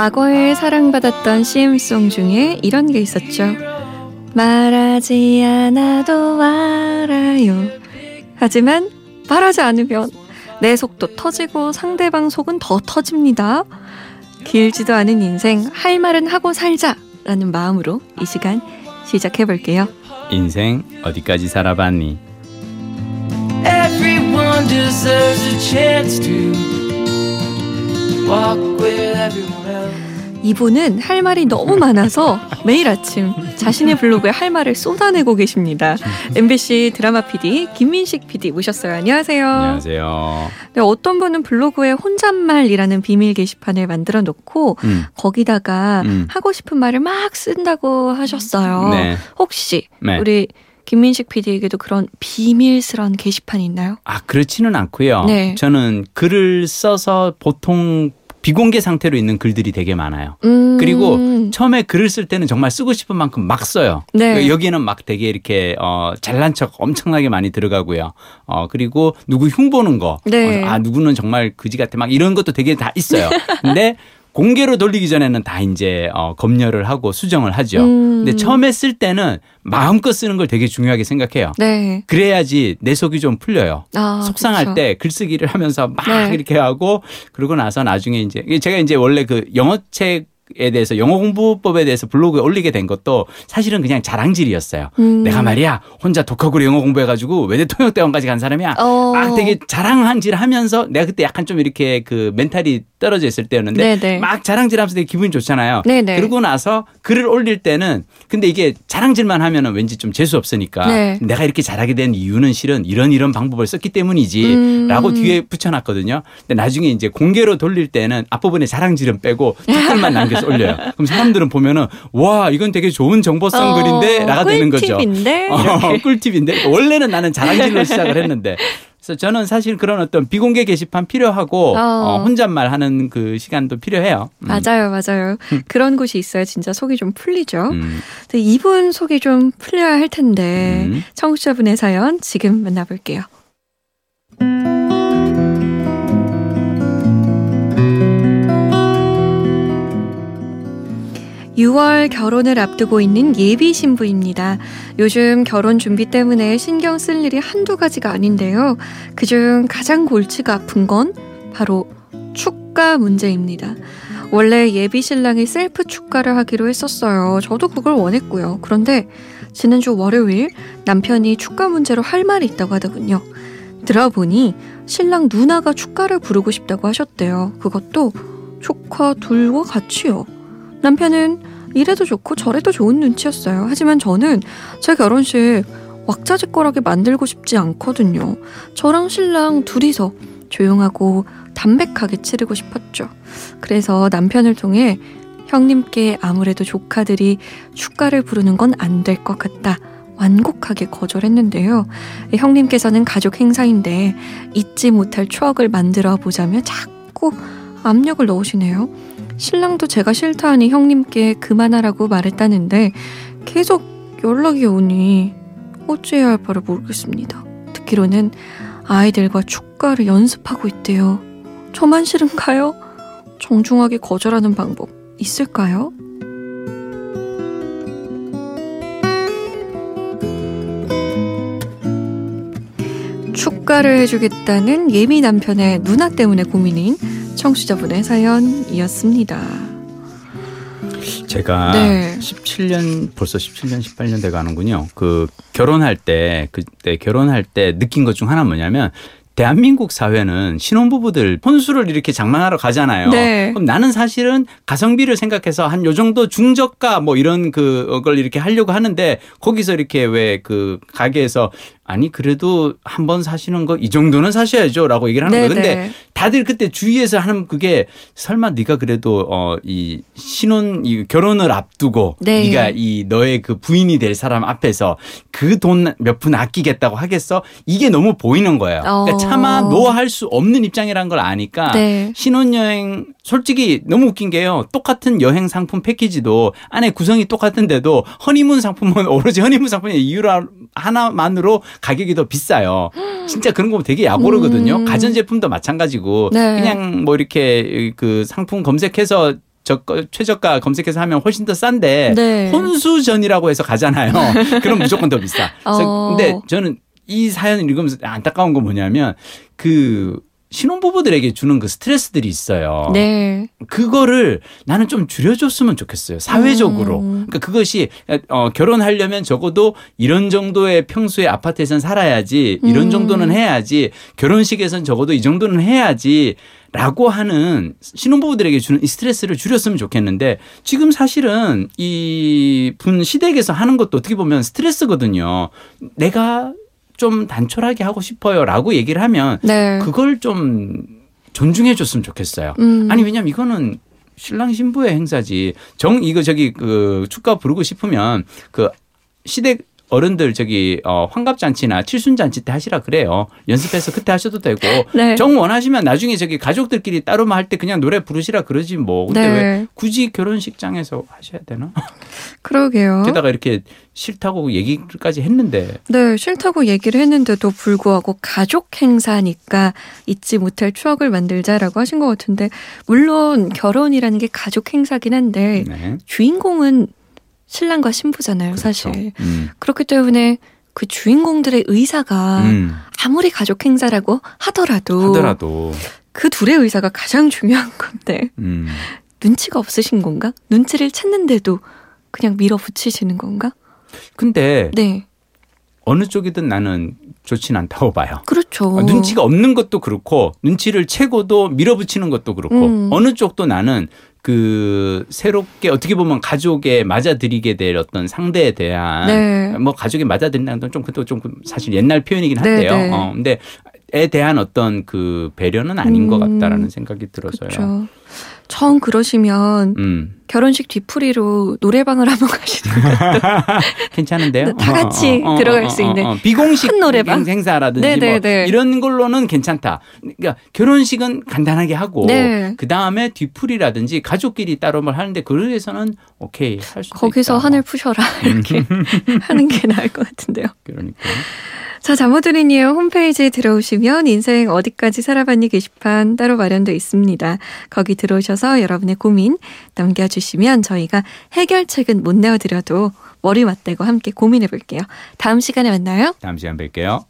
과거에 사랑받았던 CM송 중에 이런 게 있었죠. 말하지 않아도 알아요. 하지만 말하지 않으면 내 속도 터지고 상대방 속은 더 터집니다. 길지도 않은 인생 할 말은 하고 살자라는 마음으로 이 시간 시작해 볼게요. 인생 어디까지 살아봤니? 이분은 할 말이 너무 많아서 매일 아침 자신의 블로그에 할 말을 쏟아내고 계십니다. MBC 드라마 PD 김민식 PD 모셨어요. 안녕하세요. 안녕하세요. 네, 어떤 분은 블로그에 혼잣말이라는 비밀 게시판을 만들어 놓고 음. 거기다가 음. 하고 싶은 말을 막 쓴다고 하셨어요. 네. 혹시 네. 우리 김민식 PD에게도 그런 비밀스러운 게시판이 있나요? 아 그렇지는 않고요. 네. 저는 글을 써서 보통 비공개 상태로 있는 글들이 되게 많아요. 음. 그리고 처음에 글을 쓸 때는 정말 쓰고 싶은 만큼 막 써요. 네. 그 여기는 막 되게 이렇게 어 잘난 척 엄청나게 많이 들어가고요. 어 그리고 누구 흉 보는 거. 네. 어, 아 누구는 정말 그지 같아 막 이런 것도 되게 다 있어요. 근데 공개로 돌리기 전에는 다 이제 어 검열을 하고 수정을 하죠. 음. 근데 처음에 쓸 때는 마음껏 쓰는 걸 되게 중요하게 생각해요. 네. 그래야지 내 속이 좀 풀려요. 아, 속상할 그쵸. 때 글쓰기를 하면서 막 네. 이렇게 하고 그러고 나서 나중에 이제 제가 이제 원래 그 영어책 에 대해서 영어 공부법에 대해서 블로그에 올리게 된 것도 사실은 그냥 자랑질이었어요. 음. 내가 말이야 혼자 독학으로 영어 공부해가지고 외대 통역대원까지 간 사람이야. 어. 막 되게 자랑한질 하면서 내가 그때 약간 좀 이렇게 그 멘탈이 떨어져 있을 때였는데 네네. 막 자랑질하면서 되게 기분이 좋잖아요. 네네. 그러고 나서 글을 올릴 때는 근데 이게 자랑질만 하면은 왠지 좀 재수 없으니까 네. 내가 이렇게 잘하게 된 이유는 실은 이런 이런 방법을 썼기 때문이지라고 음. 뒤에 붙여놨거든요. 근데 나중에 이제 공개로 돌릴 때는 앞부분에 자랑질은 빼고 댓글만 남겨 서 올려요. 그럼 사람들은 보면은 와 이건 되게 좋은 정보성 어, 글인데라가 되는 거죠. 꿀팁인데? 어. 꿀팁인데 원래는 나는 자랑질로 시작을 했는데. 그래서 저는 사실 그런 어떤 비공개 게시판 필요하고 어. 어, 혼잣말 하는 그 시간도 필요해요. 음. 맞아요, 맞아요. 그런 곳이 있어야 진짜 속이 좀 풀리죠. 음. 이분 속이 좀 풀려야 할 텐데 음. 청취자분의 사연 지금 만나볼게요. 6월 결혼을 앞두고 있는 예비 신부입니다. 요즘 결혼 준비 때문에 신경 쓸 일이 한두 가지가 아닌데요. 그중 가장 골치가 아픈 건 바로 축가 문제입니다. 원래 예비 신랑이 셀프 축가를 하기로 했었어요. 저도 그걸 원했고요. 그런데 지난주 월요일 남편이 축가 문제로 할 말이 있다고 하더군요. 들어보니 신랑 누나가 축가를 부르고 싶다고 하셨대요. 그것도 조카 둘과 같이요. 남편은 이래도 좋고 저래도 좋은 눈치였어요. 하지만 저는 제 결혼식 왁자지껄하게 만들고 싶지 않거든요. 저랑 신랑 둘이서 조용하고 담백하게 치르고 싶었죠. 그래서 남편을 통해 형님께 아무래도 조카들이 축가를 부르는 건 안 될 것 같다. 완곡하게 거절했는데요. 형님께서는 가족 행사인데 잊지 못할 추억을 만들어 보자며 자꾸 압력을 넣으시네요. 신랑도 제가 싫다 하니 형님께 그만하라고 말했다는데 계속 연락이 오니 어찌해야 할 바를 모르겠습니다. 듣기로는 아이들과 축가를 연습하고 있대요. 저만 싫은가요? 정중하게 거절하는 방법 있을까요? 축가를 해주겠다는 예비 남편의 누나 때문에 고민인 청취자분의 사연이었습니다. 제가 네. 17년 벌써 17년 18년 돼 가는군요. 그 결혼할 때 그때 결혼할 때 느낀 것 중 하나 뭐냐면 대한민국 사회는 신혼부부들 혼수를 이렇게 장만하러 가잖아요. 네. 그럼 나는 사실은 가성비를 생각해서 한 요 정도 중저가 뭐 이런 그걸 이렇게 하려고 하는데 거기서 이렇게 왜 그 가게에서 아니 그래도 한 번 사시는 거 이 정도는 사셔야죠라고 얘기를 하는 거예요. 근데 네네. 다들 그때 주위에서 하는 그게 설마 네가 그래도 어 이 신혼 이 결혼을 앞두고 네. 네가 이 너의 그 부인이 될 사람 앞에서 그 돈 몇 푼 아끼겠다고 하겠어? 이게 너무 보이는 거예요. 그러니까 어. 차마 노할 수 없는 입장이라는 걸 아니까 네. 신혼여행 솔직히 너무 웃긴 게요. 똑같은 여행 상품 패키지도 안에 구성이 똑같은데도 허니문 상품은 오로지 허니문 상품의 이유로 하나만으로 가격이 더 비싸요. 진짜 그런 거 되게 야고르거든요. 음. 가전제품도 마찬가지고 네. 그냥 뭐 이렇게 그 상품 검색해서 저가 최저가 검색해서 하면 훨씬 더 싼데 네. 혼수전이라고 해서 가잖아요. 그럼 무조건 더 비싸. 어. 근데 저는 이 사연을 읽으면서 안타까운 건 뭐냐면 그 신혼부부들에게 주는 그 스트레스들이 있어요. 네. 그거를 나는 좀 줄여줬으면 좋겠어요. 사회적으로. 음. 그러니까 그것이 어, 결혼하려면 적어도 이런 정도의 평소에 아파트에선 살아야지 이런 음. 정도는 해야지 결혼식에선 적어도 이 정도는 해야지 라고 하는 신혼부부들에게 주는 이 스트레스를 줄였으면 좋겠는데 지금 사실은 이 분 시댁에서 하는 것도 어떻게 보면 스트레스거든요. 내가 좀 단촐하게 하고 싶어요 라고 얘기를 하면 네. 그걸 좀 존중해 줬으면 좋겠어요. 음. 아니 왜냐면 이거는 신랑 신부의 행사지. 정 이거 저기 그 축가 부르고 싶으면 그 시댁 어른들 저기 어 환갑 잔치나 칠순 잔치 때 하시라 그래요. 연습해서 그때 하셔도 되고 네. 정 원하시면 나중에 저기 가족들끼리 따로만 할 때 그냥 노래 부르시라 그러지 뭐. 근데 네. 왜 굳이 결혼식장에서 하셔야 되나? 그러게요. 게다가 이렇게 싫다고 얘기까지 했는데 네, 싫다고 얘기를 했는데도 불구하고 가족 행사니까 잊지 못할 추억을 만들자라고 하신 것 같은데, 물론 결혼이라는 게 가족 행사긴 한데, 네. 주인공은 신랑과 신부잖아요, 사실. 그렇죠. 음. 그렇기 때문에 그 주인공들의 의사가 음. 아무리 가족 행사라고 하더라도, 하더라도 그 둘의 의사가 가장 중요한 건데, 음. 눈치가 없으신 건가? 눈치를 찾는데도 그냥 밀어붙이시는 건가? 근데 네, 어느 쪽이든 나는 좋진 않다고 봐요. 그렇죠. 아, 눈치가 없는 것도 그렇고 눈치를 채고도 밀어붙이는 것도 그렇고 음. 어느 쪽도 나는 그 새롭게 어떻게 보면 가족에 맞아들이게 될 어떤 상대에 대한 네. 뭐 가족에 맞아들인다는 건 좀 그것도 좀 사실 옛날 표현이긴 네, 한데요. 네. 어, 근데 에 대한 어떤 그 배려는 아닌 것 음, 같다라는 생각이 들어서요. 그렇죠. 정 그러시면 음. 결혼식 뒤풀이로 노래방을 한번 가시는 거. 괜찮은데요? 다 같이 들어갈 수 있는 비공식 큰 노래방? 행- 행사라든지 뭐 네네네. 이런 걸로는 괜찮다. 그러니까 결혼식은 간단하게 하고 네. 그 다음에 뒤풀이라든지 가족끼리 따로 뭘 하는데 그래서는 오케이 할 수도 거기서 있다. 하늘 푸셔라 이렇게 하는 게 나을 것 같은데요. 그러니까 자, 잠옷드리니요 홈페이지에 들어오시면 인생 어디까지 살아봤니 게시판 따로 마련되어 있습니다. 거기 들어오셔서 여러분의 고민 남겨주시면 저희가 해결책은 못 내어드려도 머리 맞대고 함께 고민해 볼게요. 다음 시간에 만나요. 다음 시간 뵐게요.